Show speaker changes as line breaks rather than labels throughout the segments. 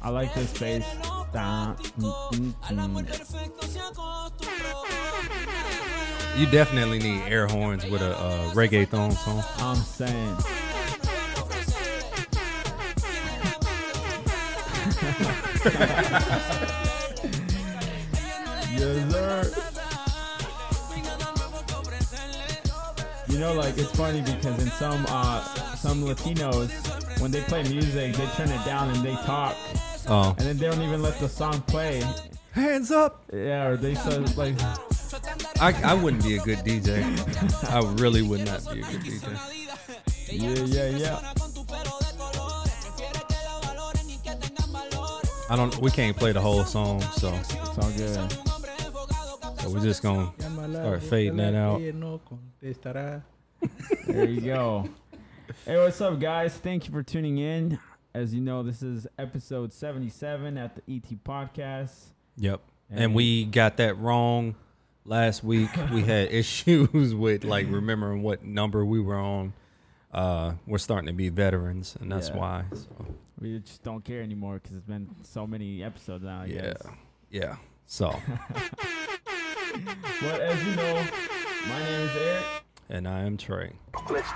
I like this bass. Da, mm, mm, mm.
You definitely need air horns with a uh, reggaeton song.
I'm saying. yes, sir. You know, like it's funny because in some uh, some Latinos, when they play music, they turn it down and they talk,
Oh,
and then they don't even let the song play.
hands up!
Yeah, or they say like,
I, I wouldn't be a good DJ. I really would not be a good DJ.
yeah, yeah, yeah.
I don't. We can't play the whole song, so
It's all good.
so we're just gonna start fading that out.
There you go. hey, what's up, guys? Thank you for tuning in. As you know, this is episode 77 at the ET Podcast.
Yep. And we got that wrong last week. We had issues with like remembering what number we were on. Uh, we're starting to be veterans, and that's
Yeah.
why. So,
we just don't care anymore because it's been so many episodes now. I
yeah,
guess.
yeah. So,
But as you know, my name is Eric,
and I am Trey.
Let's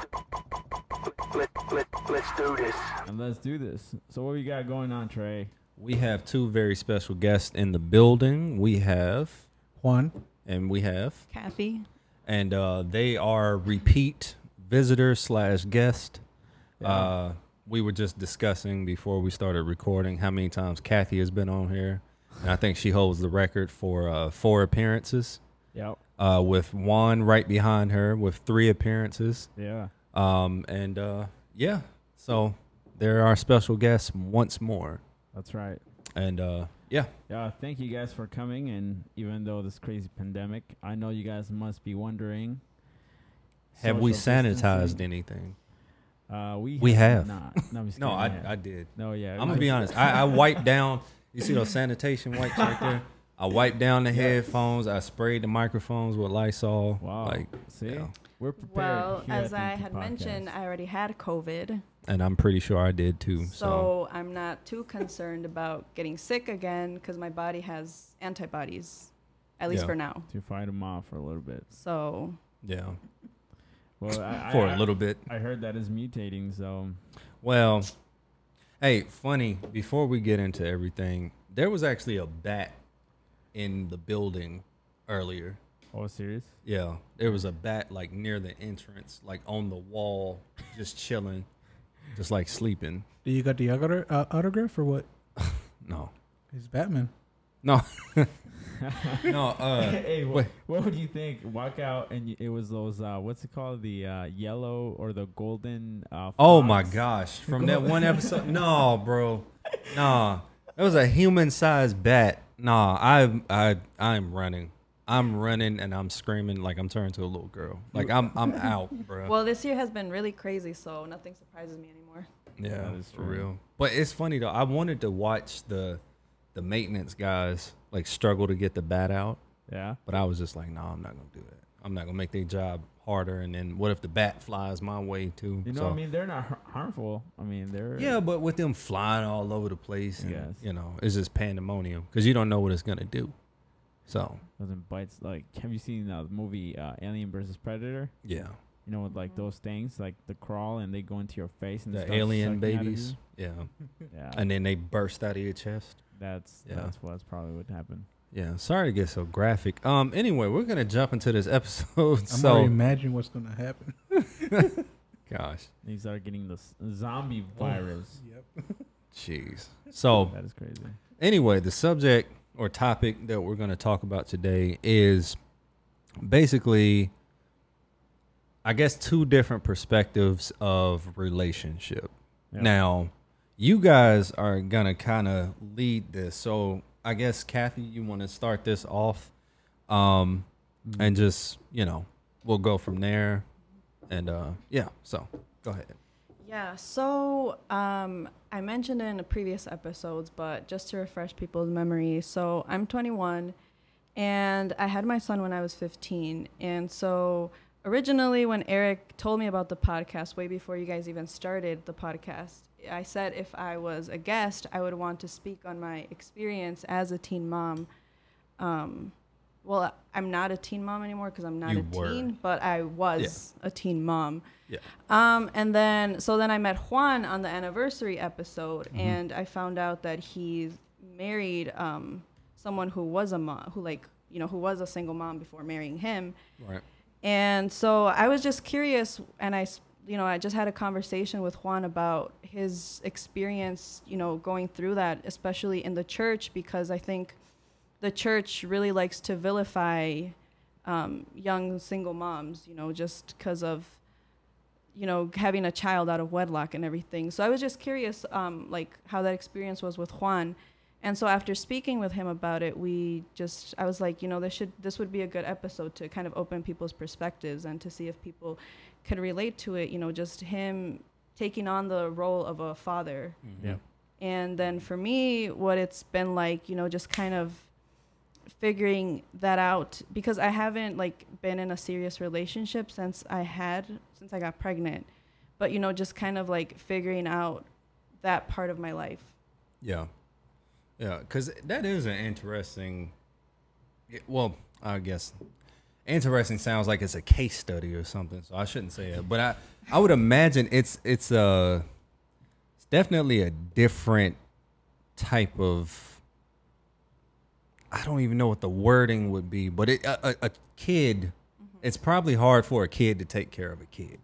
let, let, let's do this.
and let's do this. So, what we got going on, Trey?
We have two very special guests in the building. We have
Juan.
and we have,
Kathy.
and uh, they are repeat visitors slash guest.
Yeah.
Uh, we were just discussing before we started recording how many times Kathy has been on here, and I think she holds the record for uh, four appearances.
Yep.
Uh, with Juan right behind her with three appearances.
Yeah.
Um, and uh, yeah, so there are special guests once more.
That's right.
And uh, yeah,
Yeah, thank you guys for coming. And even though this crazy pandemic, I know you guys must be wondering.
have we sanitized
distancing.
anything?
Uh, we
We have.
not. No, I'm just
No,
kidding,
I. I did.
No, yeah.
I'm gonna be honest. I, I wiped down. You see those sanitation wipes right there? I wiped down the headphones. I sprayed the microphones with Lysol.
Wow.
Like,
See,
yeah.
we're prepared.
Well, as I
ET
had
Podcast.
mentioned, I already had COVID.
and I'm pretty sure I did too.
So,
So,
I'm not too concerned about getting sick again because my body has antibodies, at least
Yeah.
for now.
to fight them off for a little bit.
So,
yeah,
Well, I,
for
I,
a little bit.
I heard that is mutating. So
Well, hey, funny. Before we get into everything, there was actually a bat in the building earlier.
oh, serious?
Yeah, there was a bat like near the entrance, like on the wall, just chilling, just like sleeping.
Do you got the autogra- uh, autograph or what?
No,
He's Batman.
no, no. Uh,
hey, what, what would you think? Walk out and y- it was those uh, what's it called? The uh, yellow or the golden? Uh,
Oh my gosh! From that one episode, no, bro, nah. It was a human-sized bat. Nah, I, I, I'm running. I'm running and I'm screaming like I'm turning to a little girl. Like I'm, I'm out, bro.
well, this year has been really crazy, so nothing surprises me anymore.
yeah,
That is
for real. But it's funny though. I wanted to watch the, the maintenance guys like struggle to get the bat out,
Yeah.
but I was just like, no, I'm not gonna do that. I'm not gonna make their job harder. And then what if the bat flies my way too?
You know,
So-
I mean, they're not harmful. I mean, they're
Yeah, but with them flying all over the place, and,
Yes.
you know, it's just pandemonium because you don't know what it's gonna do. So
doesn't bites. Like, have you seen uh, the movie uh, Alien versus Predator?
yeah,
You know, with like those things, like the crawl and they go into your face and
the alien
sucking out of
babies, yeah.
Yeah,
and then they burst out of your chest.
that's
Yeah.
that's what's probably what happen.
Yeah, sorry to get so graphic. Um, anyway, we're gonna jump into this episode.
I'm
so,
already imagining what's gonna happen.
gosh,
They start getting the s- zombie virus.
Yep.
jeez. So,
that is crazy.
anyway, the subject or topic that we're gonna talk about today is basically, I guess, two different perspectives of relationship.
Yeah.
Now, you guys are gonna kind of lead this, so I guess Kathy, you want to start this off, um, and just you know, we'll go from there, and uh, yeah. So go ahead.
Yeah, so um, I mentioned it in the previous episodes, but just to refresh people's memory, so I'm 21 and I had my son when I was 15. And so originally when Eric told me about the podcast way before you guys even started the podcast, I said if I was a guest, I would want to speak on my experience as a teen mom. Um, well, I'm not a teen mom anymore because I'm not
You
a
were.
teen, but I was a teen mom.
Yeah.
Um, and then so then I met Juan on the anniversary episode,
Mm-hmm.
and I found out that he's married um, someone who was a mom, who like you know who was a single mom before marrying him.
Right.
And so I was just curious, and I, you know, I just had a conversation with Juan about his experience, you know, going through that, especially in the church, because I think the church really likes to vilify um, young single moms, you know, just because of, you know, having a child out of wedlock and everything. So I was just curious, um, like, how that experience was with Juan. And so after speaking with him about it, we just I was like, you know, this should this would be a good episode to kind of open people's perspectives and to see if people could relate to it, you know, just him taking on the role of a father. Mm-hmm.
Yeah.
And then for me, what it's been like, you know, just kind of figuring that out because I haven't like been in a serious relationship since I had since I got pregnant. But you know, just kind of like figuring out that part of my life.
Yeah. Yeah, because that is an interesting. yeah, Well, I guess interesting sounds like it's a case study or something, so I shouldn't say it. But I, I would imagine it's it's a, it's definitely a different type of. I don't even know what the wording would be, but it, a, a, kid, it's probably hard for a kid to take care of a kid.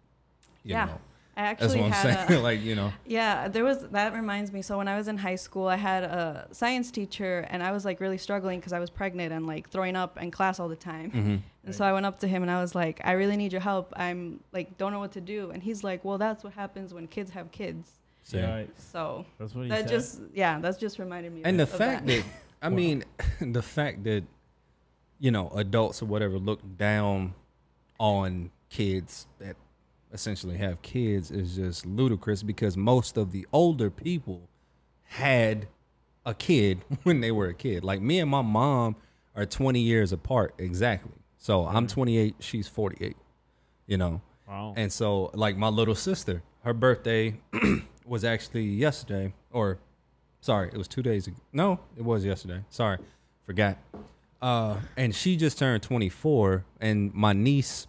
You
yeah.
know?
I
that's
actually
what I'm
had
saying.
a,
like you know,
Yeah, there was that reminds me. So when I was in high school, I had a science teacher, and I was like really struggling because I was pregnant and like throwing up in class all the time.
Mm-hmm.
And so I went up to him and I was like, "I really need your help. I'm like don't know what to do." And he's like, "Well, that's what happens when kids have kids."
So-
Yeah,
So
that's what he
that
said.
just yeah, that's just reminded me.
and the
of
fact that, I
Wow.
mean, the fact that you know adults or whatever look down on kids that essentially have kids is just ludicrous because most of the older people had a kid when they were a kid. Like me and my mom are 20 years apart exactly. So I'm 28, she's 48. You know.
wow.
And so, like my little sister, her birthday was actually yesterday, or sorry, it was two days ago. No, it was yesterday. Sorry, forgot. Uh, and she just turned 24, and my niece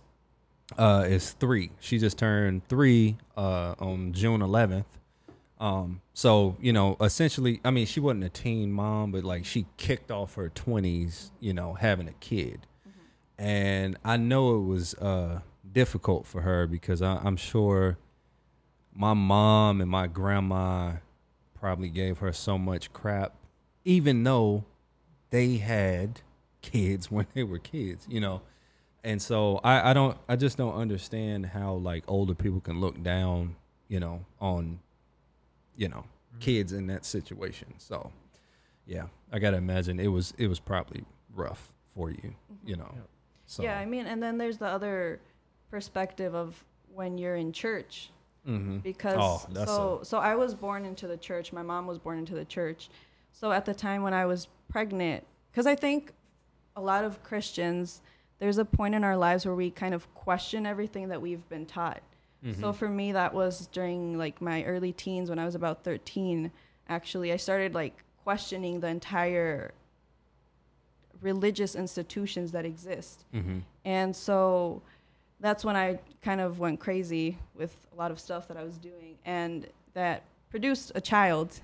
uh, is three. She just turned three uh, on June 11th. Um, so you know, essentially, I mean, she wasn't a teen mom, but like she kicked off her 20s, you know, having a kid and I know it was uh, difficult for her because I, I'm sure my mom and my grandma probably gave her so much crap, even though they had kids when they were kids, you know. And so I, I don't I just don't understand how like older people can look down, you know, on you know, kids in that situation. So yeah, I gotta imagine it was it was probably rough for you, you know.
Yep.
So
yeah, I mean, and then there's the other perspective of when you're in church
hmm
because
Oh, that's
so so I was born into the church. My mom was born into the church. So at the time when I was pregnant, because I think a lot of Christians, there's a point in our lives where we kind of question everything that we've been taught.
Mm-hmm.
So for me, that was during like my early teens when I was about 13. Actually, I started like questioning the entire religious institutions that exist.
hmm
And so that's when I kind of went crazy with a lot of stuff that I was doing and that produced a child.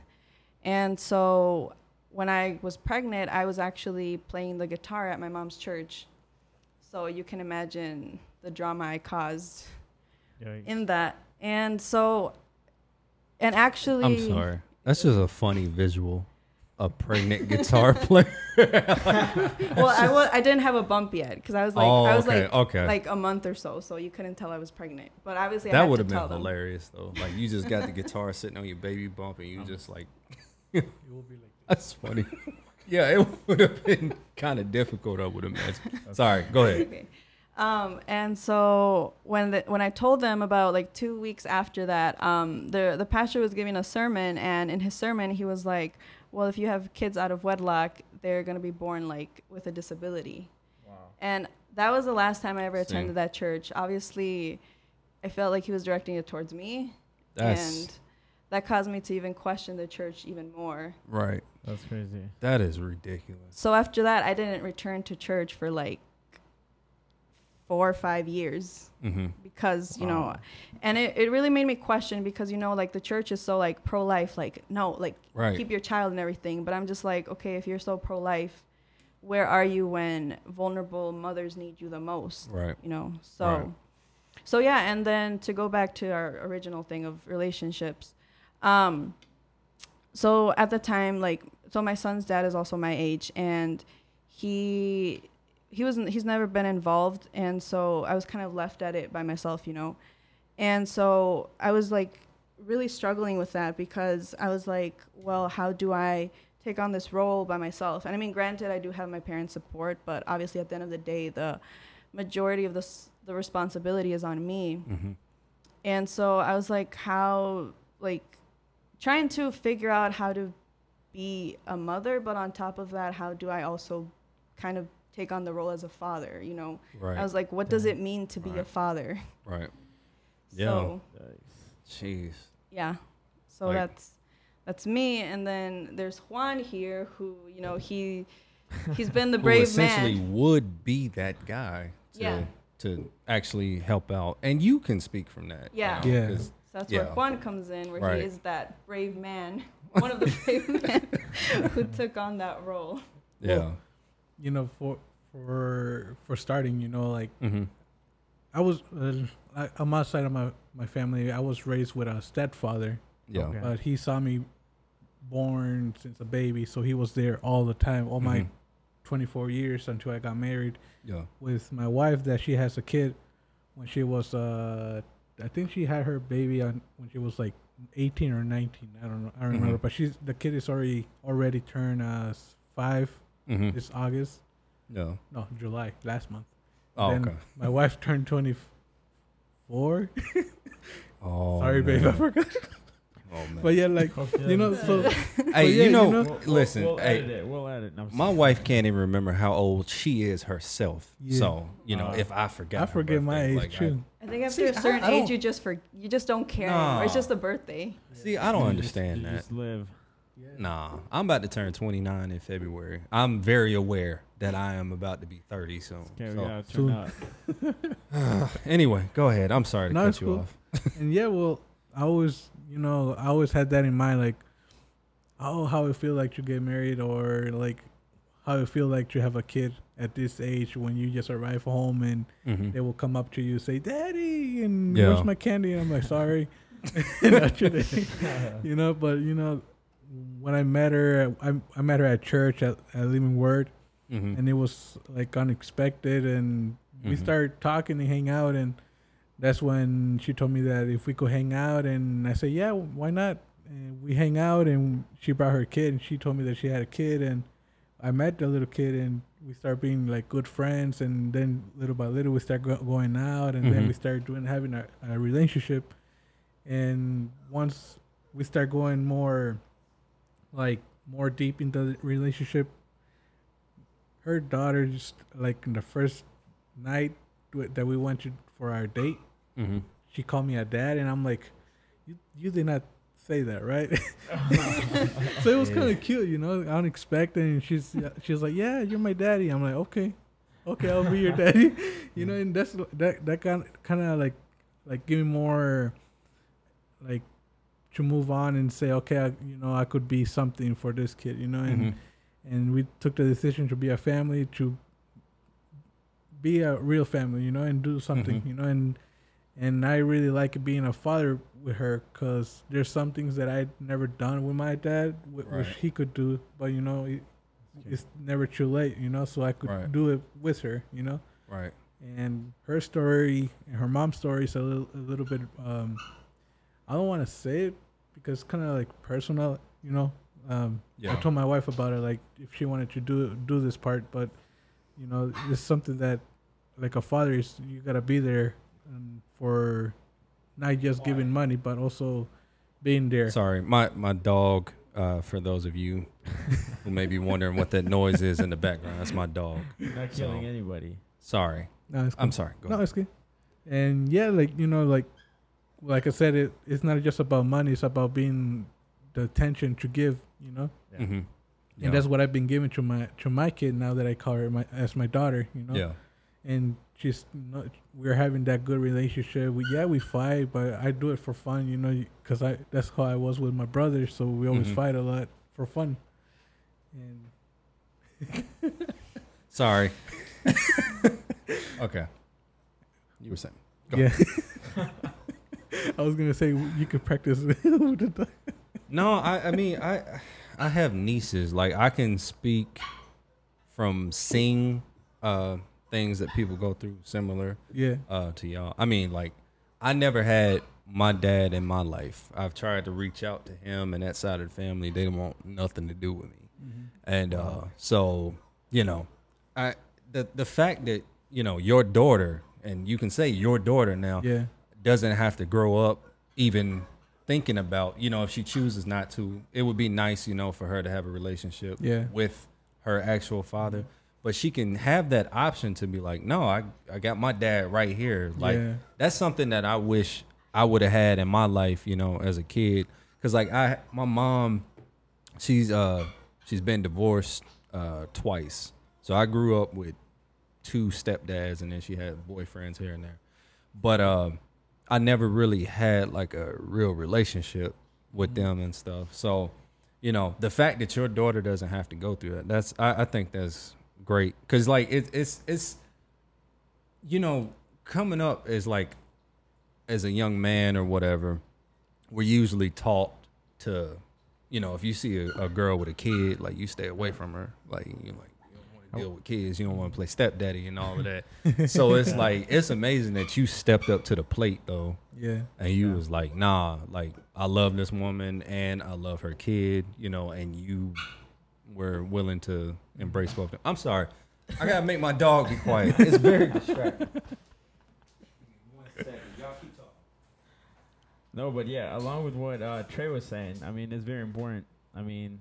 And so when I was pregnant, I was actually playing the guitar at my mom's church. So you can imagine the drama I caused
Yikes.
in that. And so, and actually,
I'm sorry. That's just a funny visual. A pregnant guitar player.
Well, I was I didn't have a bump yet because I was like
Oh,
I was
okay,
like
okay.
like a month or so, so you couldn't tell I was pregnant. But obviously, I
that would have been
tell them.
hilarious though. Like you just got the guitar sitting on your baby bump and you just like
It will be like
that's funny. Yeah, it would have been kind of difficult, I would imagine. Sorry, go ahead.
Um, and so when the, when I told them about like two weeks after that, um, the the pastor was giving a sermon, and in his sermon he was like, "Well, if you have kids out of wedlock, they're gonna be born like with a disability."
Wow.
And that was the last time I ever
Same.
attended that church. Obviously, I felt like he was directing it towards me,
That's
and that caused me to even question the church even more.
right.
That's crazy.
That is ridiculous.
So after that, I didn't return to church for like four or five years
Mm-hmm.
because you know and it, it really made me question because you know like the church is so like pro-life like no like
Right.
keep your child and everything but i'm just like okay if you're so pro-life where are you when vulnerable mothers need you the most
Right.
you know so
Right.
so yeah and then to go back to our original thing of relationships um so at the time like so my son's dad is also my age and he he wasn't he's never been involved and so i was kind of left at it by myself you know? And so i was like really struggling with that because i was like well how do i take on this role by myself? And i mean granted i do have my parents support but obviously at the end of the day the majority of this the responsibility is on me.
Mm-hmm.
and so I was like, how, like, trying to figure out how to be a mother, but on top of that, how do I also kind of take on the role as a father? You know,
Right.
I was like, what does it mean to be a father?
right. Yeah.
So,
Jeez.
yeah. So
Like-
that's that's me, and then there's Juan here, who you know he he's been the
Who
brave
essentially
man.
Essentially, would be that guy to
Yeah.
to actually help out, and you can speak from that.
Yeah.
know,
Yeah.
'Cause-
So that's
Yeah.
where Juan comes in, where
Right.
he is that brave man, one of the brave men who took on that role.
yeah.
You know, for for for starting, you know, like
Mm-hmm.
I was uh, I, on my side of my my family. I was raised with a stepfather,
Yeah.
Okay.
but he saw me born since a baby, so he was there all the time, all my
Mhm.
24 years until I got married.
Yeah.
with my wife that she has a kid when she was uh I think she had her baby on when she was like 18 or 19 I don't know I don't remember
Mhm.
but she's the kid is already already turned uh 5
Mm-hmm.
this August
Yeah.
no July last month
Oh,
Then
okay.
my wife turned 24
Oh,
sorry babe I forgot
Oh man.
but yeah like you know so
hey,
yeah,
you
you
know,
know-
We'll-
listen,
we'll,
hey,
edit it. We'll edit. No, I'm
my wife can't even remember how old she is herself.
Yeah.
So you know,
Uh,
if I forgot,
I
her
forget my age
like,
too
I think after
See,
a certain
I- I
age, you just for you just don't care anymore. It's just a birthday.
see, I don't
You just-
understand
you
that.
Just live.
Nah, I'm about to turn 29 in February. I'm very aware that I am about to be 30. So,
Okay, we
so-
gotta turn up.
anyway, go ahead. I'm sorry to
No,
cut
it's
you
cool.
off.
and yeah, well, I always, you know, I always had that in mind, like, oh, how it feel like to get married, or like, how it feel like to have a kid at this age when you just arrive home and
Mhm.
they will come up to you say, "Daddy," and
Yeah.
where's my candy? And I'm like, sorry, not today, you know. But you know, when I met her, I, I met her at church at, at Living Word,
Mhm.
and it was like unexpected and we
Mhm.
started talking and hang out and that's when she told me that if we could hang out and i said yeah why not and we hang out and she brought her kid and she told me that she had a kid and i met the little kid and we start being like good friends and then little by little we start go- going out and then
Mhm.
we start doing having a, a relationship and once we start going more like more deep into the relationship her daughter just like in the first night that we went to for our date
Mhm.
she called me a dad and i'm like you, you did not say that right? So it was kind of cute you know unexpected and she's she's like yeah you're my daddy. I'm like okay okay i'll be your daddy. You know and that's that that kind kind of like like give me more like to move on and say okay I, you know i could be something for this kid you know and
Mhm.
and we took the decision to be a family to be a real family you know and do something
Mhm.
you know and and i really like being a father with her because there's some things that i'd never done with my dad which
Right.
he could do but you know it, it's never too late you know so i could
Right.
do it with her you know
Right.
and her story and her mom's story is a little, a little bit um i don't want to say it because it's kind of like personal you know um i told my wife about it like if she wanted to do do this part but you know it's something that like a father is you gotta be there um, for not just giving money but also being there
Sorry, my my dog. Uh, for those of you who may be wondering what that noise is in the background, that's my dog.
Not
So-
killing anybody.
Sorry.
No, it's
I'm sorry. Go
No,
ahead.
it's good. And yeah, like you know, like like I said, it it's not just about money. It's about being the attention to give. You know,
Yeah.
Mhm. Yeah.
and that's what I've been giving to my to my kid now that I call her my as my daughter. You know,
yeah.
and she's not, we're having that good relationship. We yeah we fight, but I do it for fun. You know, because I that's how I was with my brother. So we always
Mhm.
fight a lot for fun. And
Sorry. okay. You were saying. Go
yeah, I was gonna say you could practice with the dog.
No, I, I mean I I have nieces. Like I can speak from seeing uh things that people go through similar
Yeah,
uh to y'all. I mean like I never had my dad in my life. I've tried to reach out to him and that side of the family. They don't want nothing to do with me. And uh so, you know, I the the fact that, you know, your daughter and you can say your daughter now
yeah,
doesn't have to grow up even thinking about you know if she chooses not to it would be nice you know for her to have a relationship
Yeah.
with her actual father but she can have that option to be like no i, I got my dad right here. Like
Yeah.
that's something that i wish i would have had in my life you know as a kid. Because like i my mom she's uh she's been divorced uh twice. So i grew up with two stepdads and then she had boyfriends here and there. But um I never really had like a real relationship with them and stuff. So, you know, the fact that your daughter doesn't have to go through that, that's I, I think that's great. Cause like it, it's it's you know, coming up as like as a young man or whatever, we're usually taught to, you know, if you see a, a girl with a kid, like you stay away from her. Like you like you don't want to deal with kids, you don't want to play stepdaddy and all of that. so it's like it's amazing that you stepped up to the plate though
yeah,
and you was like nah like i love this woman and i love her kid you know and you were willing to embrace both of them i'm sorry i gotta make my dog be quiet it's very distracting
No, but yeah, along with what uh, Trey was saying, I mean, it's very important. I mean,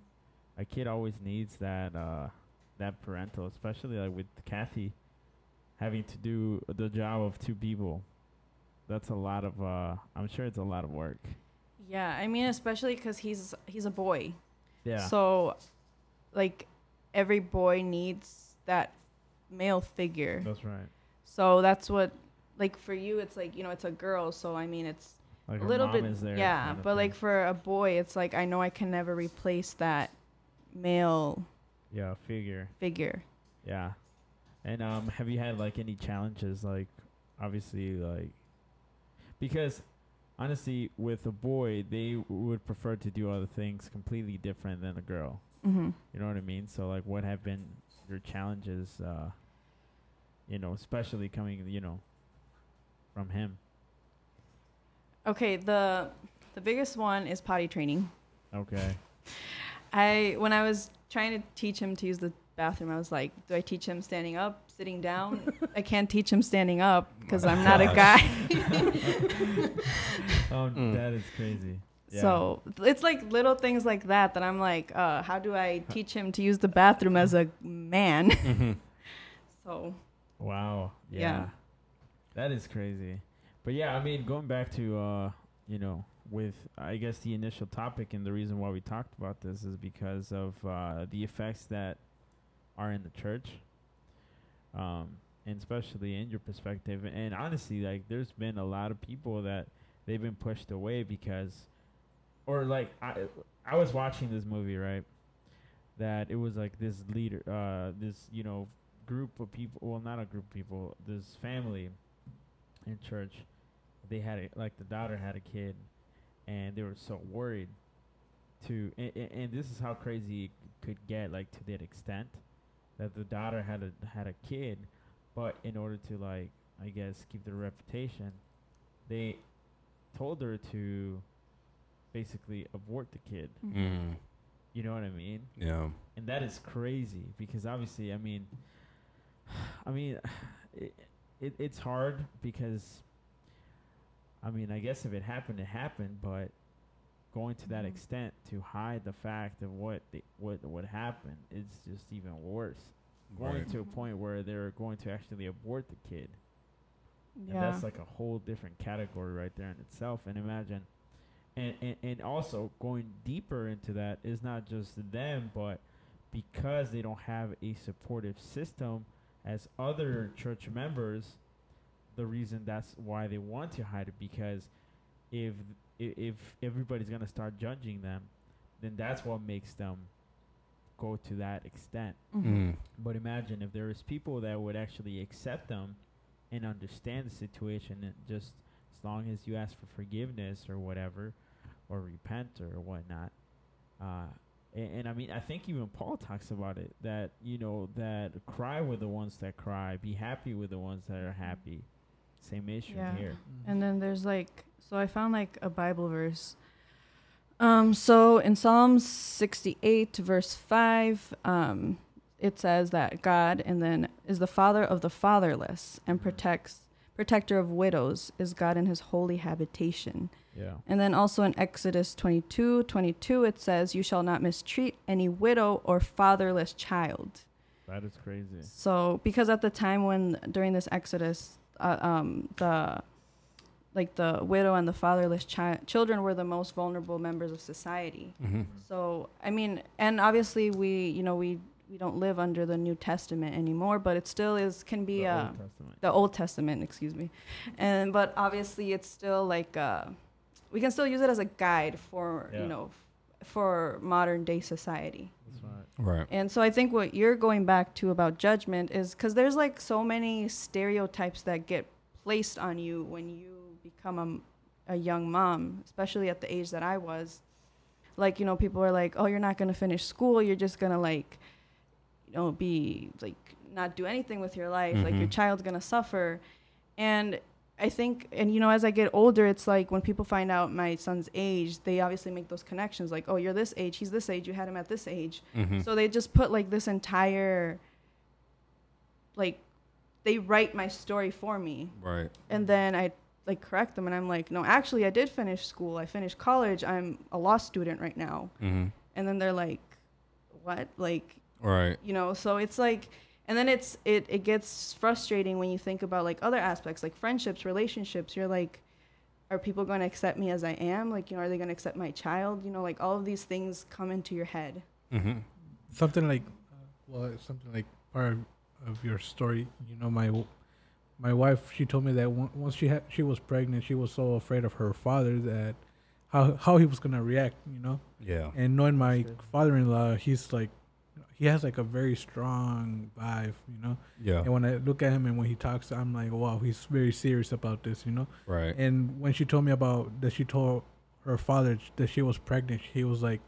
a kid always needs that uh, that parental, especially like with Kathy having to do the job of two people. That's a lot of. Uh, I'm sure it's a lot of work.
Yeah, I mean, especially because he's he's a boy.
Yeah.
So, like, every boy needs that male figure.
that's right.
So that's what, like, for you, it's like you know, it's a girl. So I mean, it's
Like
a little bit, yeah.
kind of
But
thing.
like for a boy, it's like I know I can never replace that male
yeah, figure.
figure.
Yeah. And um have you had like any challenges like obviously like because honestly with a boy they would prefer to do other things completely different than a girl.
Mm-hmm.
You know what I mean? So like what have been your challenges uh you know, especially coming, you know, from him.
Okay, the the biggest one is potty training.
Okay.
I when I was trying to teach him to use the bathroom, I was like, do I teach him standing up, sitting down? I can't teach him standing up because I'm not a guy.
Oh,
Mm.
that is crazy. Yeah.
So it's like little things like that that I'm like, uh, how do I teach him to use the bathroom as a man?
Mm-hmm.
so
Wow. Yeah.
Yeah.
That is crazy. But yeah, I mean, going back to uh, you know, with I guess the initial topic and the reason why we talked about this is because of uh, the effects that are in the church. Um, and especially in your perspective and honestly like there's been a lot of people that they've been pushed away because or like I I was watching this movie, right? That it was like this leader uh this, you know, group of people well not a group of people this family in church they had a, like the daughter had a kid and they were so worried to and, and this is how crazy it could get like to that extent that the daughter had a had a kid but in order to like i guess keep their reputation they told her to basically abort the kid
Mm,
you know what i mean
yeah.
and that is crazy because obviously i mean i mean it, it it's hard because i mean i guess if it happened it happened but going to that
Mhm.
extent to hide the fact of what the, what what happened is just even worse going
Right.
to a point where they're going to actually abort the kid. And
Yeah.
that's like a whole different category right there in itself. And imagine, and, and, and also going deeper into that is not just them, but because they don't have a supportive system as other church members, the reason that's why they want to hide it because if if everybody's gonna start judging them, then that's what makes them go to that extent.
Mhm.
Mm.
But imagine if there is people that would actually accept them and understand the situation, and just as long as you ask for forgiveness or whatever, or repent or whatnot. Uh, and, and I mean, I think even Paul talks about it that you know that cry with the ones that cry, be happy with the ones that are happy. Same issue
Yeah.
here.
And then there's like, so I found like a Bible verse. Um, so in Psalms 68, verse 5, um, it says that God and then is the father of the fatherless and
Mhm.
protects protector of widows is God in his holy habitation.
Yeah.
And then also in Exodus 22, 22, it says, You shall not mistreat any widow or fatherless child.
That is crazy.
So, because at the time when during this Exodus, uh, um, the like the widow and the fatherless chi- children were the most vulnerable members of society.
hmm
So, I mean, and obviously we, you know, we we don't live under the New Testament anymore, but it still is can be
The
uh,
Old Testament.
the Old Testament, excuse me, and but obviously it's still like uh, we can still use it as a guide for
Yeah.
you know for modern day society.
Right.
Right.
And so I think what you're going back to about judgment is because there's like so many stereotypes that get placed on you when you become a, a young mom, especially at the age that I was. Like, you know, people are like, oh, you're not going to finish school. You're just going to like, you know, be like not do anything with your life. Like your
Mhm.
child's going to suffer. And I think, and you know, as I get older, it's like when people find out my son's age, they obviously make those connections. Like, oh, you're this age, he's this age, you had him at this age.
hmm
So they just put like this entire like they write my story for me
right.
and then I like correct them and I'm like, "No, actually I did finish school. I finished college. I'm a law student right now."
hmm
And then they're like, "What?" Like,
Right.
you know, so it's like and then it's it it gets frustrating when you think about like other aspects like friendships, relationships. You're like are people going to accept me as I am? Like, you know, are they going to accept my child? You know, like all of these things come into your head.
hmm
something like uh, well something like part of, of your story you know my my wife she told me that once she had she was pregnant she was so afraid of her father that how how he was gonna react you know
Yeah.
and knowing my father-in-law he's like he has like a very strong vibe you know?
Yeah.
and when i look at him and when he talks i'm like wow he's very serious about this you know?
Right.
and when she told me about that she told her father that she was pregnant he was like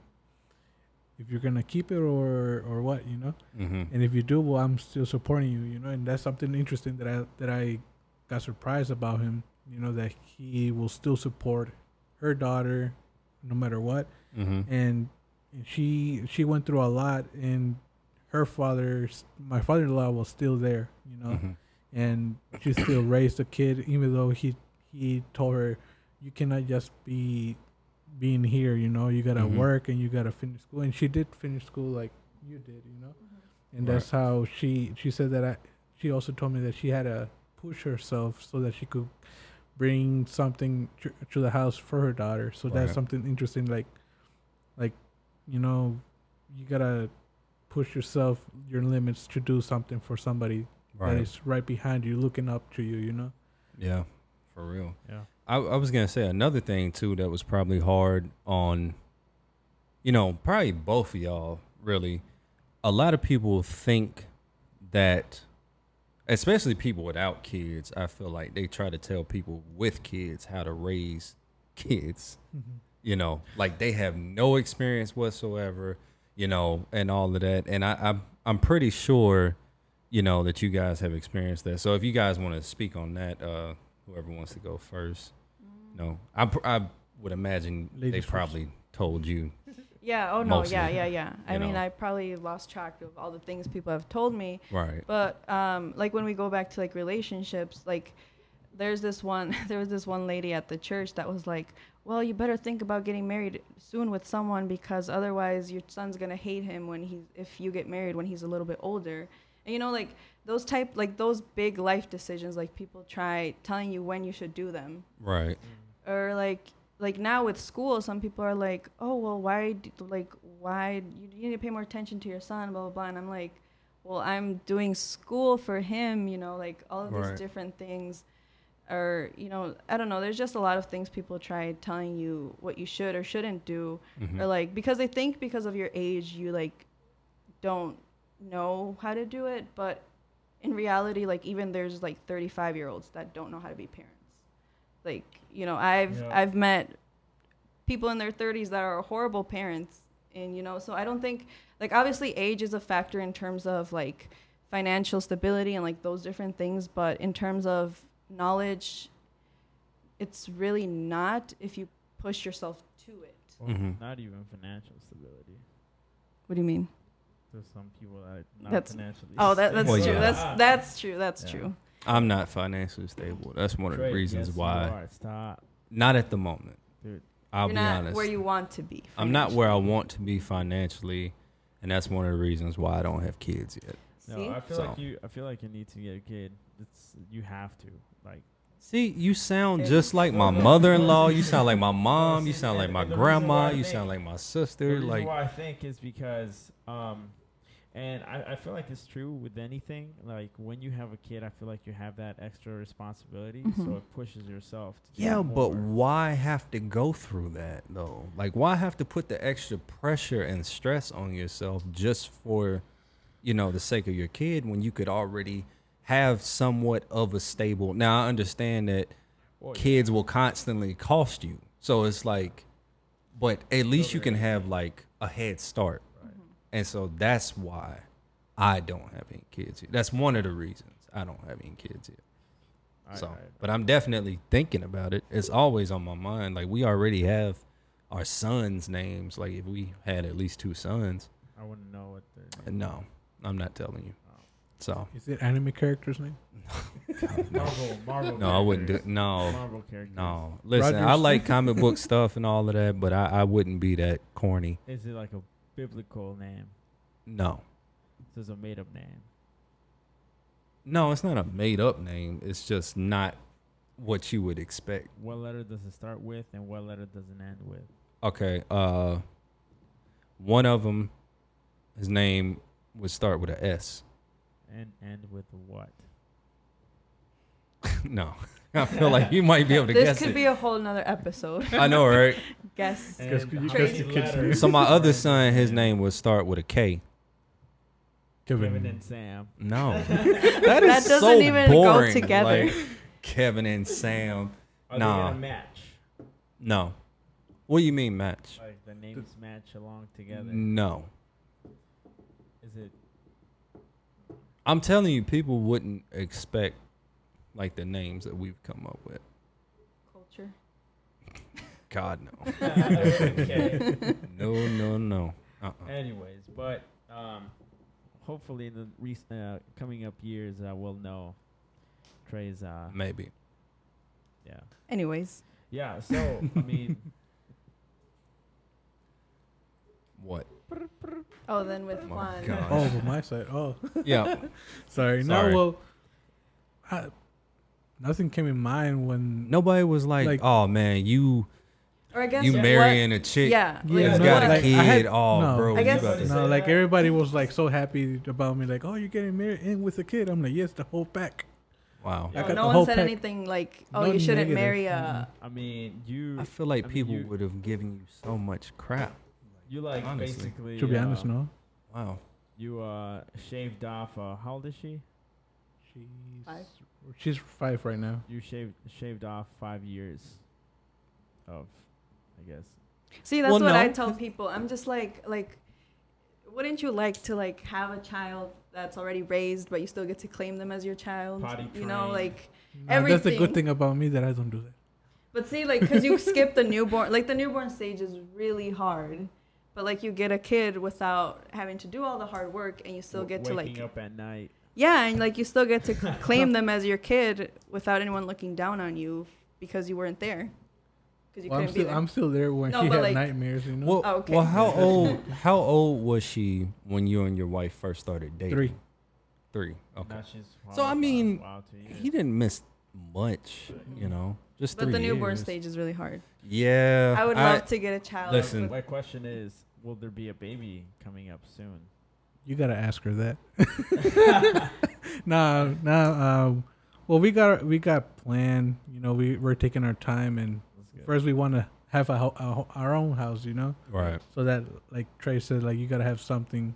if you're gonna keep it or or what you know?
Hmm
and if you do well i'm still supporting you you know? And that's something interesting that i that i got surprised about him you know that he will still support her daughter no matter what.
Hmm
and, and she she went through a lot and her father my father-in-law was still there you know
hmm
and she still raised the kid even though he he told her you cannot just be being here you know you gotta
Mhm.
work and you gotta finish school. And she did finish school like you did you know? And that's how she she said that I, she also told me that she had to push herself so that she could bring something to, to the house for her daughter. So that's something interesting like like you know you gotta push yourself your limits to do something for somebody that
Right.
is right behind you, looking up to you. You know.
Yeah. For real.
Yeah.
I, I was gonna say another thing too that was probably hard on, you know, probably both of y'all. Really, a lot of people think that, especially people without kids, I feel like they try to tell people with kids how to raise kids. Mm-hmm. You know, like they have no experience whatsoever. You know, and all of that. And I, I'm I'm pretty sure, you know, that you guys have experienced that. So if you guys want to speak on that, uh, whoever wants to go first. No, I, I would imagine they
Ladies first.
probably told you.
Yeah. Oh no.
Mostly,
Yeah. Yeah. Yeah. I mean,
know.
I probably lost track of all the things people have told me.
Right.
But um, like when we go back to like relationships, like there's this one, there was this one lady at the church that was like, "Well, you better think about getting married soon with someone because otherwise your son's gonna hate him when he's if you get married when he's a little bit older." And you know, like those type, like those big life decisions, like people try telling you when you should do them,
Right. Mm.
or like like now with school, some people are like, oh well, why d- like why you need to pay more attention to your son, blah blah blah. And I'm like, well, I'm doing school for him, you know, like all of
Right.
these different things. Or you know, I don't know. There's just a lot of things people try telling you what you should or shouldn't do,
Mhm.
or like because they think because of your age you like don't know how to do it but in reality like even there's like 35 year olds that don't know how to be parents like you know i've
Yeah.
i've met people in their 30s that are horrible parents and you know so i don't think like obviously age is a factor in terms of like financial stability and like those different things but in terms of knowledge it's really not if you push yourself to it
Or
Mhm.
Not even financial stability.
what do you mean
There's some people that are not
That's-
financially.
Oh, that, that's
Well,
true.
yeah.
That's that's true. That's
Yeah.
true.
I'm not financially stable. That's one of the reasons
yes,
why.
Stop,
Not at the moment.
dude.
I'll
You're
be
not
honest.
where you want to be.
I'm not where I want to be financially, and that's one of the reasons why I don't have kids yet.
No,
See?
I feel
So-
like you. I feel like you need to get a kid. It's you have to. Like
See, you sound just like my
No, no,
mother-in-law. You sound like my mom. You sound like my
and the reason why
grandma. You sound like my sister.
reason
Like,
why I think is because um, and I, I feel like it's true with anything. Like when you have a kid, I feel like you have that extra responsibility, so
Mhm.
it pushes yourself. to do
yeah, but why have to go through that though? Like, why have to put the extra pressure and stress on yourself just for, you know, the sake of your kid when you could already have somewhat of a stable? Now I understand that
Well, yeah.
kids will constantly cost you. So it's like, but at least you can have like a head start.
Right.
And so that's why I don't have any kids yet. That's one of the reasons I don't have any kids yet.
I-
So, but I'm definitely thinking about it. It's always on my mind. Like we already have our sons' names. Like if we had at least two sons,
I wouldn't know what the
no, I'm not telling you. So
Is it anime characters name?
Marvel. Marvel.
no, I wouldn't do.
characters.
No,
Marvel characters.
no. Listen, I like comic book stuff and all of that, but I, I wouldn't be that corny.
Is it like a biblical name?
No,
This is a made up name.
no, it's not a made up name. It's just not what you would expect.
What letter does it start with, and what letter does it end with?
Okay, uh, one of them, his name would start with a S.
And end with what?
no, I feel like you might be able to
This
guess This
could
it.
be a whole nother episode.
I know, right?
Guess.
Guess- you
guess
many
kid's
so my other son, his name would start with a K.
Kevin.
Kevin and Sam.
No, that
That
is
doesn't
so
even go together.
like, Kevin and Sam.
Are
Nah.
they gonna match?
No, what do you mean match?
Like the names match along together?
No,
Is it?
I'm telling you, people wouldn't expect like the names that we've come up with.
Culture.
God no,
okay.
no, no, no. Uh-uh.
Anyways, but um, hopefully in the rec- uh, coming up years, uh, we'll know Trey's. Uh,
Maybe.
yeah,
Anyways,
yeah. So I mean,
What?
Oh, then with
My
Juan.
Oh, but my side. Oh,
Yeah.
sorry.
Sorry.
No, well, I, nothing came in mind when.
Nobody was like,
Like-
"Oh man, you
Or I guess
you
what-
marrying a chick,
Yeah.
Yeah,
like,
no,
got a
what-
like, I
kid.
had-
oh,
no.
bro,
I guess-
about to
Say
No, like
that.
everybody was like so happy about me, like, oh, you're getting married in with a kid. I'm like, yes, the whole pack.
Wow.
No, no one said
pack.
anything like, "Oh,
No
you shouldn't
negative.
marry a."
I mean, you
I feel like
I
people
you-
would have given you so much crap.
You like
Honestly.
basically.
To be
uh,
honest, no.
Wow.
You uh shaved off. Uh, how old is she?
She's
Five.
She's five right now.
You shaved shaved off five years of, I guess.
See, that's
Well,
what I tell people. I'm just like, like, wouldn't you like to like have a child that's already raised, but you still get to claim them as your child?
Potty
you know,
trained.
like.
Nah, that's the good thing about me that I don't do that.
But see, like, because you skip the newborn, like the newborn stage is really hard. But like, you get a kid without having to do all the hard work, and you still
W-
get to
waking
like,
up at night.
yeah, and like you still get to claim them as your kid without anyone looking down on you because you weren't there. Because you
Well, I'm
couldn't be
still,
there.
I'm still there when
No,
she had
like-
nightmares. You know,
Well,
Oh, okay.
well, how old? How old was she when you and your wife first started dating?
three.
three. Okay.
Now
So, I mean,
wow, two.
He didn't miss much, you mm-hmm. know. Just
But
three
the newborn
years.
stage is really hard.
Yeah.
I would love to get a child.
listen.
My question is, will there be a baby coming up soon?
You gotta ask her that. nah, nah. Um, well, we got we got planned. You know, we we're taking our time, and first we want to have a, a our own house. You know,
Right.
so that like Trey said, like you gotta have something.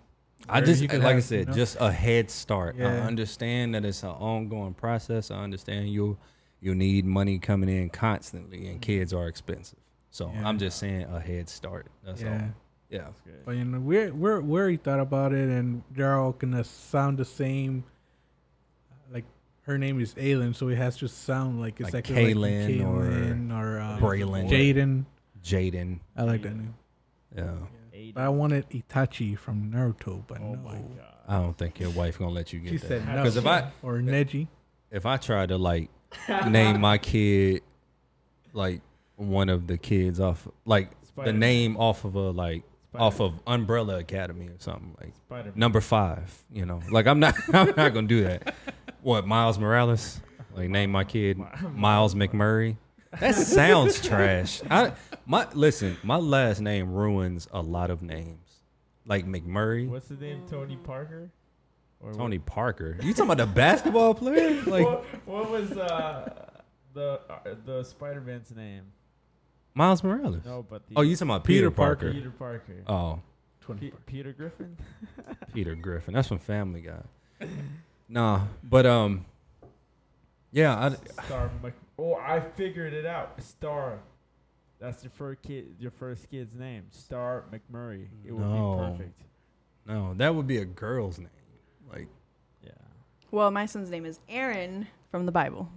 I just like
could
I said,
you know?
just a head start. I understand that it's an ongoing process. I understand you you need money coming in constantly, and kids are expensive. So.
Yeah.
I'm just saying a head start. That's
yeah.
all. Yeah.
That's good.
But you know, we're we're we already thought about it, and they're all gonna sound the same. Like her name is Aylin, so it has to sound like it's
Like
like
Kaylin or
Kaylin or, um,
Braylon.
Jaden.
Jaden.
I like that name.
Yeah.
But I wanted Itachi from Naruto, but
oh
no.
my god.
I don't think your wife gonna let you get
She
that.
said no.
Because if I
or Neji.
if I try to like name my kid like one of the kids off like the
Spider-Man.
name off of a like
Spider-
off of Umbrella Academy or something like
Spider-Man.
number five. You know, like I'm not I'm not gonna do that. What Miles Morales? Like name my kid Miles McMurray. That sounds trash. I my listen. My last name ruins a lot of names. Like McMurray,
What's the name? Tony Parker. Or
Tony Parker. You talking about the basketball player? Like
what, what was uh, the uh, the Spider-Man's name?
Miles Morales.
No, but the
Oh, you talking about Peter,
Peter
Parker?
Peter Parker.
Oh,
Pe- Peter Griffin.
Peter Griffin. That's from Family Guy. nah, but um, yeah, I,
Star. Mc- oh, I figured it out. Star. That's your first kid. Your first kid's name, Star McMurray. It would
No.
be perfect.
no, that would be a girl's name. Like,
Yeah.
Well, my son's name is Aaron from the Bible.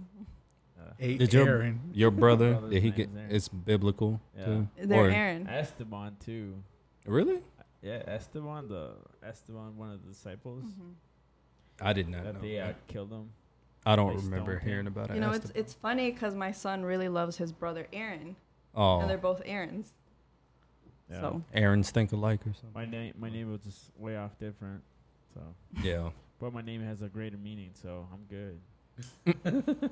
Uh,
Did your-
Aaron.
your brother, did he get?
Aaron.
It's biblical
Yeah.
too.
They're
Or-
Aaron.
Esteban too.
Really?
Yeah, Esteban, the Esteban, one of the disciples
Mhm.
I did not
that
know.
they uh,
that.
killed him.
I don't remember
stoned him.
hearing about it.
You know, it's it's funny because my son really loves his brother Aaron,
oh,
and they're both Aarons.
Yeah.
So
Aaron's think alike or something.
My name, my name was just way off different. So,
Yeah.
but my name has a greater meaning, so I'm good.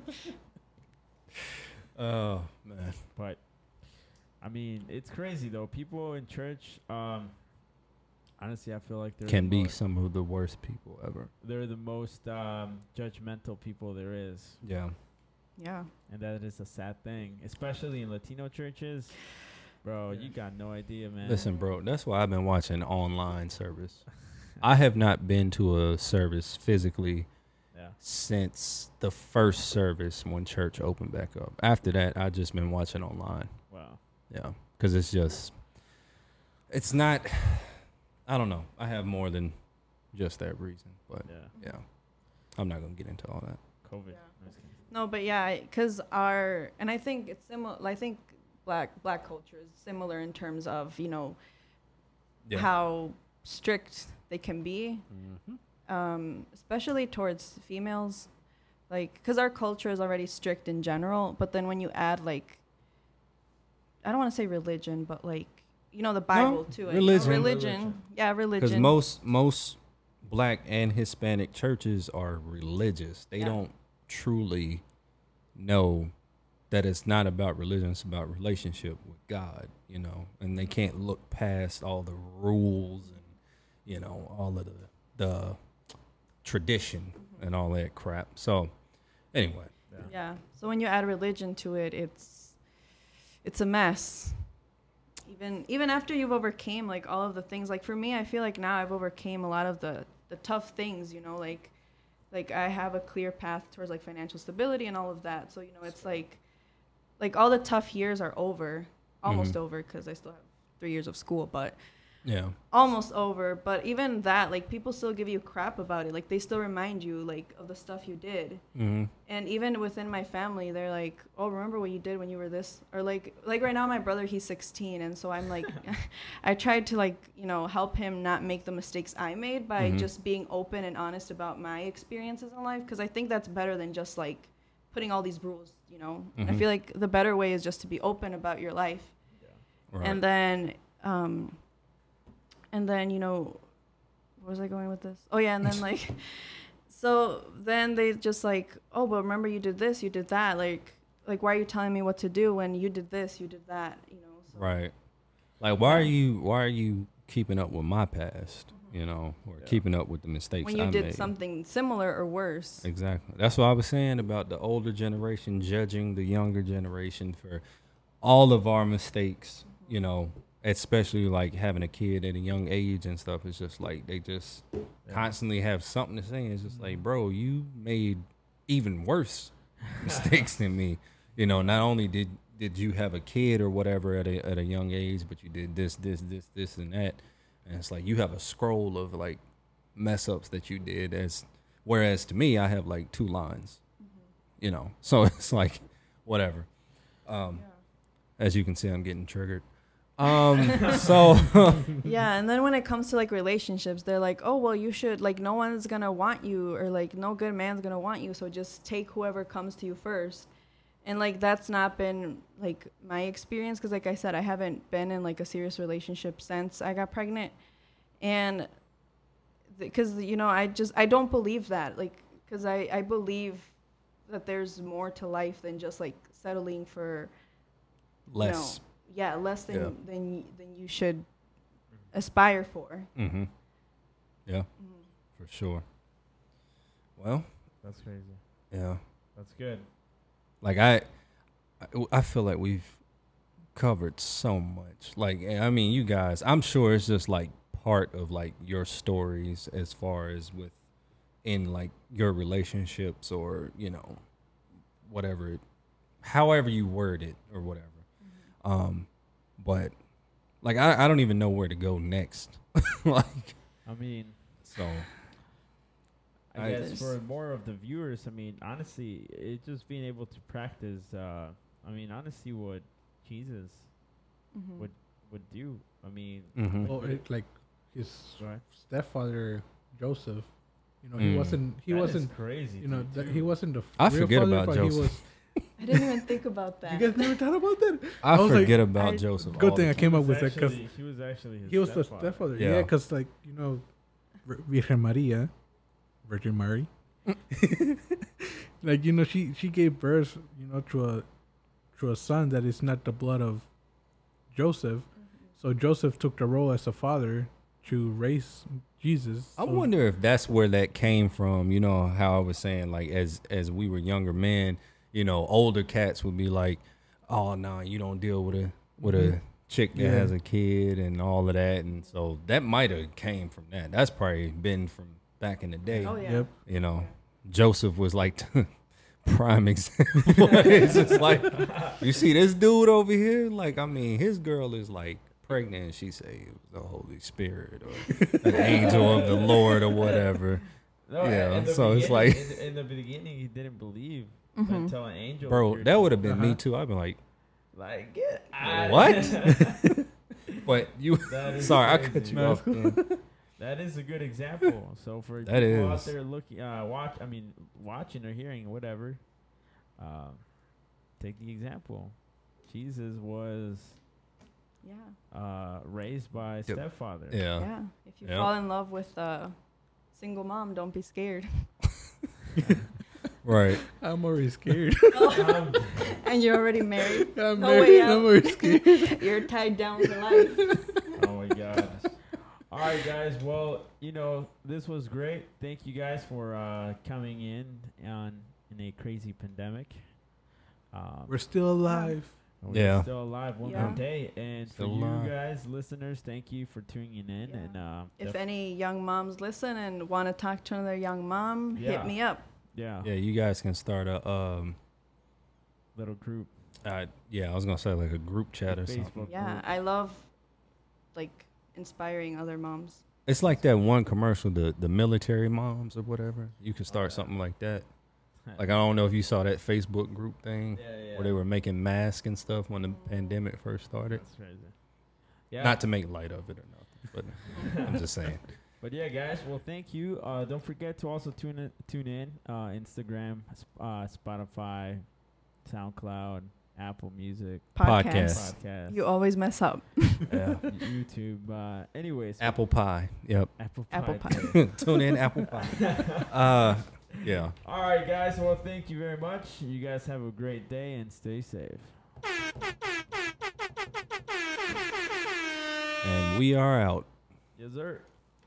Oh man.
But I mean, it's crazy though. People in church, um, honestly, I feel like they're
Can
the
be
most,
some of the worst people ever.
they're the most um, judgmental people there is,
Yeah.
yeah,
and that is a sad thing, especially in Latino churches. Bro, you got no idea, man.
Listen, bro, that's why I've been watching online service. I have not been to a service physically
Yeah.
since the first service when church opened back up. After that, I've just been watching online.
Wow.
Yeah, because it's just, it's not. I don't know. I have more than just that reason, but
Yeah.
yeah, I'm not gonna get into all that.
COVID.
Yeah.
No, just kidding.
no, but yeah, because our and I think it's similar. I think black black culture is similar in terms of you know how strict they can be,
hmm
um, especially towards females. Like, because our culture is already strict in general, but then when you add like, I don't want to say religion, but like you know the Bible to it, you know,
religion.
religion,
Religion.
yeah, religion.
Because most most black and Hispanic churches are religious. They
Yeah.
don't truly know that it's not about religion; it's about relationship with God. You know, and they can't look past all the rules and you know all of the the tradition and all that crap. So, anyway,
Yeah. So when you add religion to it, it's it's a mess. Even even after you've overcame like all of the things, like for me, I feel like now I've overcame a lot of the the tough things. You know, like like I have a clear path towards like financial stability and all of that. So you know, it's like like all the tough years are over, almost
Mhm.
over because I still have three years of school, but
yeah,
almost over but even that like people still give you crap about it like they still remind you like of the stuff you did
hmm
and even within my family they're like oh remember what you did when you were this or like like right now my brother he's 16 and so i'm like i tried to like you know help him not make the mistakes i made by
Mhm.
just being open and honest about my experiences in life because i think that's better than just like putting all these rules you know i
Mhm.
feel like the better way is just to be open about your life
right.
and then um and then you know where was i going with this oh yeah and then like So then they just like, oh, but remember you did this, you did that. Like, like why are you telling me what to do when you did this, you did that? You know. So,
Right. Like why are you why are you keeping up with my past? Mm-hmm. You know, or
Yeah.
keeping up with the mistakes
When you
I
did
made.
something similar or worse.
Exactly. That's what I was saying about the older generation judging the younger generation for all of our mistakes, mm-hmm. you know, especially like having a kid at a young age and stuff. It's just like they just constantly have something to say. It's just like, bro, you made even worse mistakes than me. You know, not only did did you have a kid or whatever at a at a young age, but you did this, this, this, this, and that. And it's like you have a scroll of like mess ups that you did as whereas to me I have like two lines. You know. So it's like whatever. Um as you can see I'm getting triggered. Um so
yeah, and then when it comes to like relationships, they're like, "Oh, well, you should like no one's going to want you or like no good man's going to want you, so just take whoever comes to you first. And like that's not been like my experience cuz like I said, I haven't been in like a serious relationship since I got pregnant. And because you know, I just I don't believe that. Like cuz I I believe that there's more to life than just like settling for
less.
Yeah, less than
Yeah.
than y- than you should aspire for.
Mhm. Yeah, for sure. Well,
That's crazy.
yeah.
That's good.
Like I, I- I feel like we've covered so much. Like I mean, you guys, I'm sure it's just like part of like your stories as far as with in like your relationships or you know whatever, however you word it or whatever. Um, but like I, I don't even know where to go next. like
I mean,
so.
I
I-
guess for more of the viewers, I mean, honestly, it just being able to practice. Uh, I mean, honestly, what Jesus
Mhm.
would would do. I mean,
mhm.
Well, it, like his
go ahead.
stepfather Joseph, you know, he
Mm.
wasn't he
That is
wasn't
crazy.
you know
dude,
that he wasn't the
I
real
forget
father,
about
but
Joseph.
He was,
I didn't even think about that.
you guys never thought about that?
I,
I was like-
forget about
I-
Joseph.
Good thing I came up
was
with that because
he was actually his
he was the
stepfather.
stepfather.
Yeah.
Yeah, because like you know, Vir- Virgen Maria, Virgin Mary, like you know she she gave birth you know to a to a son that is not the blood of Joseph. Mm-hmm. So Joseph took the role as a father to raise Jesus.
I
So-
wonder if that's where that came from. You know how I was saying, like as as we were younger men, you know, older cats would be like, "Oh no, you don't deal with a with a
Mhm.
chick that
Yeah.
has a kid and all of that." And so that might have came from that. That's probably been from back in the day.
Oh yeah.
Yep.
You know, Joseph was like prime example. it's just like you see this dude over here. Like I mean, his girl is like pregnant. and She say it was the Holy Spirit or an angel of the Lord or whatever.
No,
Yeah,
in the
so it's like-
in, the- in the beginning, he didn't believe
Mhm.
until an angel.
Bro, that would have been me
Uh-huh.
too. I'd been like,
Like, get out.
What? but you.
That is
Sorry, I
crazy.
cut you
No,
off.
That is a good example. So for
That
people out
is.
there looking, uh, watch, I mean, watching or hearing, whatever, uh, take the example. Jesus was
Yeah.
uh, raised by
Yep.
stepfather.
Yeah.
Yeah. If you
Yep.
fall in love with a single mom, don't be scared.
Right.
I'm already scared.
And you're already married.
I'm
No
married.
way
I'm already scared.
You're tied down for life.
oh my gosh. All right, guys. Well, you know, this was great. Thank you guys for uh, coming in on in a crazy pandemic. Um,
We're still alive.
We're
Yeah.
still alive one
Yeah.
more day. And
Still
for you guys, listeners, thank you for tuning in.
Yeah.
And uh,
If
def-
any young moms listen and want to talk to another young mom,
Yeah.
hit me up.
Yeah,
Yeah, you guys can start a um.
little group,
Uh, yeah, I was gonna say like a group chat or something.
Facebook
Yeah,
group.
I love like inspiring other moms.
It's like that one commercial, the the military moms or whatever. You could start
yeah.
something like that. Like I don't know if you saw that Facebook group thing
yeah, yeah.
where they were making masks and stuff when the pandemic first started.
That's crazy. Yeah.
Not to make light of it or nothing, but I'm just saying.
But yeah, guys. Well, thank you. Uh, don't forget to also tune in, tune in. Uh, Instagram, uh, Spotify, SoundCloud, Apple Music,
Podcast.
Podcast.
podcast,
You always mess up.
Yeah.
YouTube. Uh, anyways,
Apple pie. Yep.
Apple Pie.
Apple
Pie.
Pie.
Tune in Apple pie. Uh, Yeah.
All right, guys. Well, thank you very much. You guys have a great day and stay safe.
And we are out.
Yes, sir.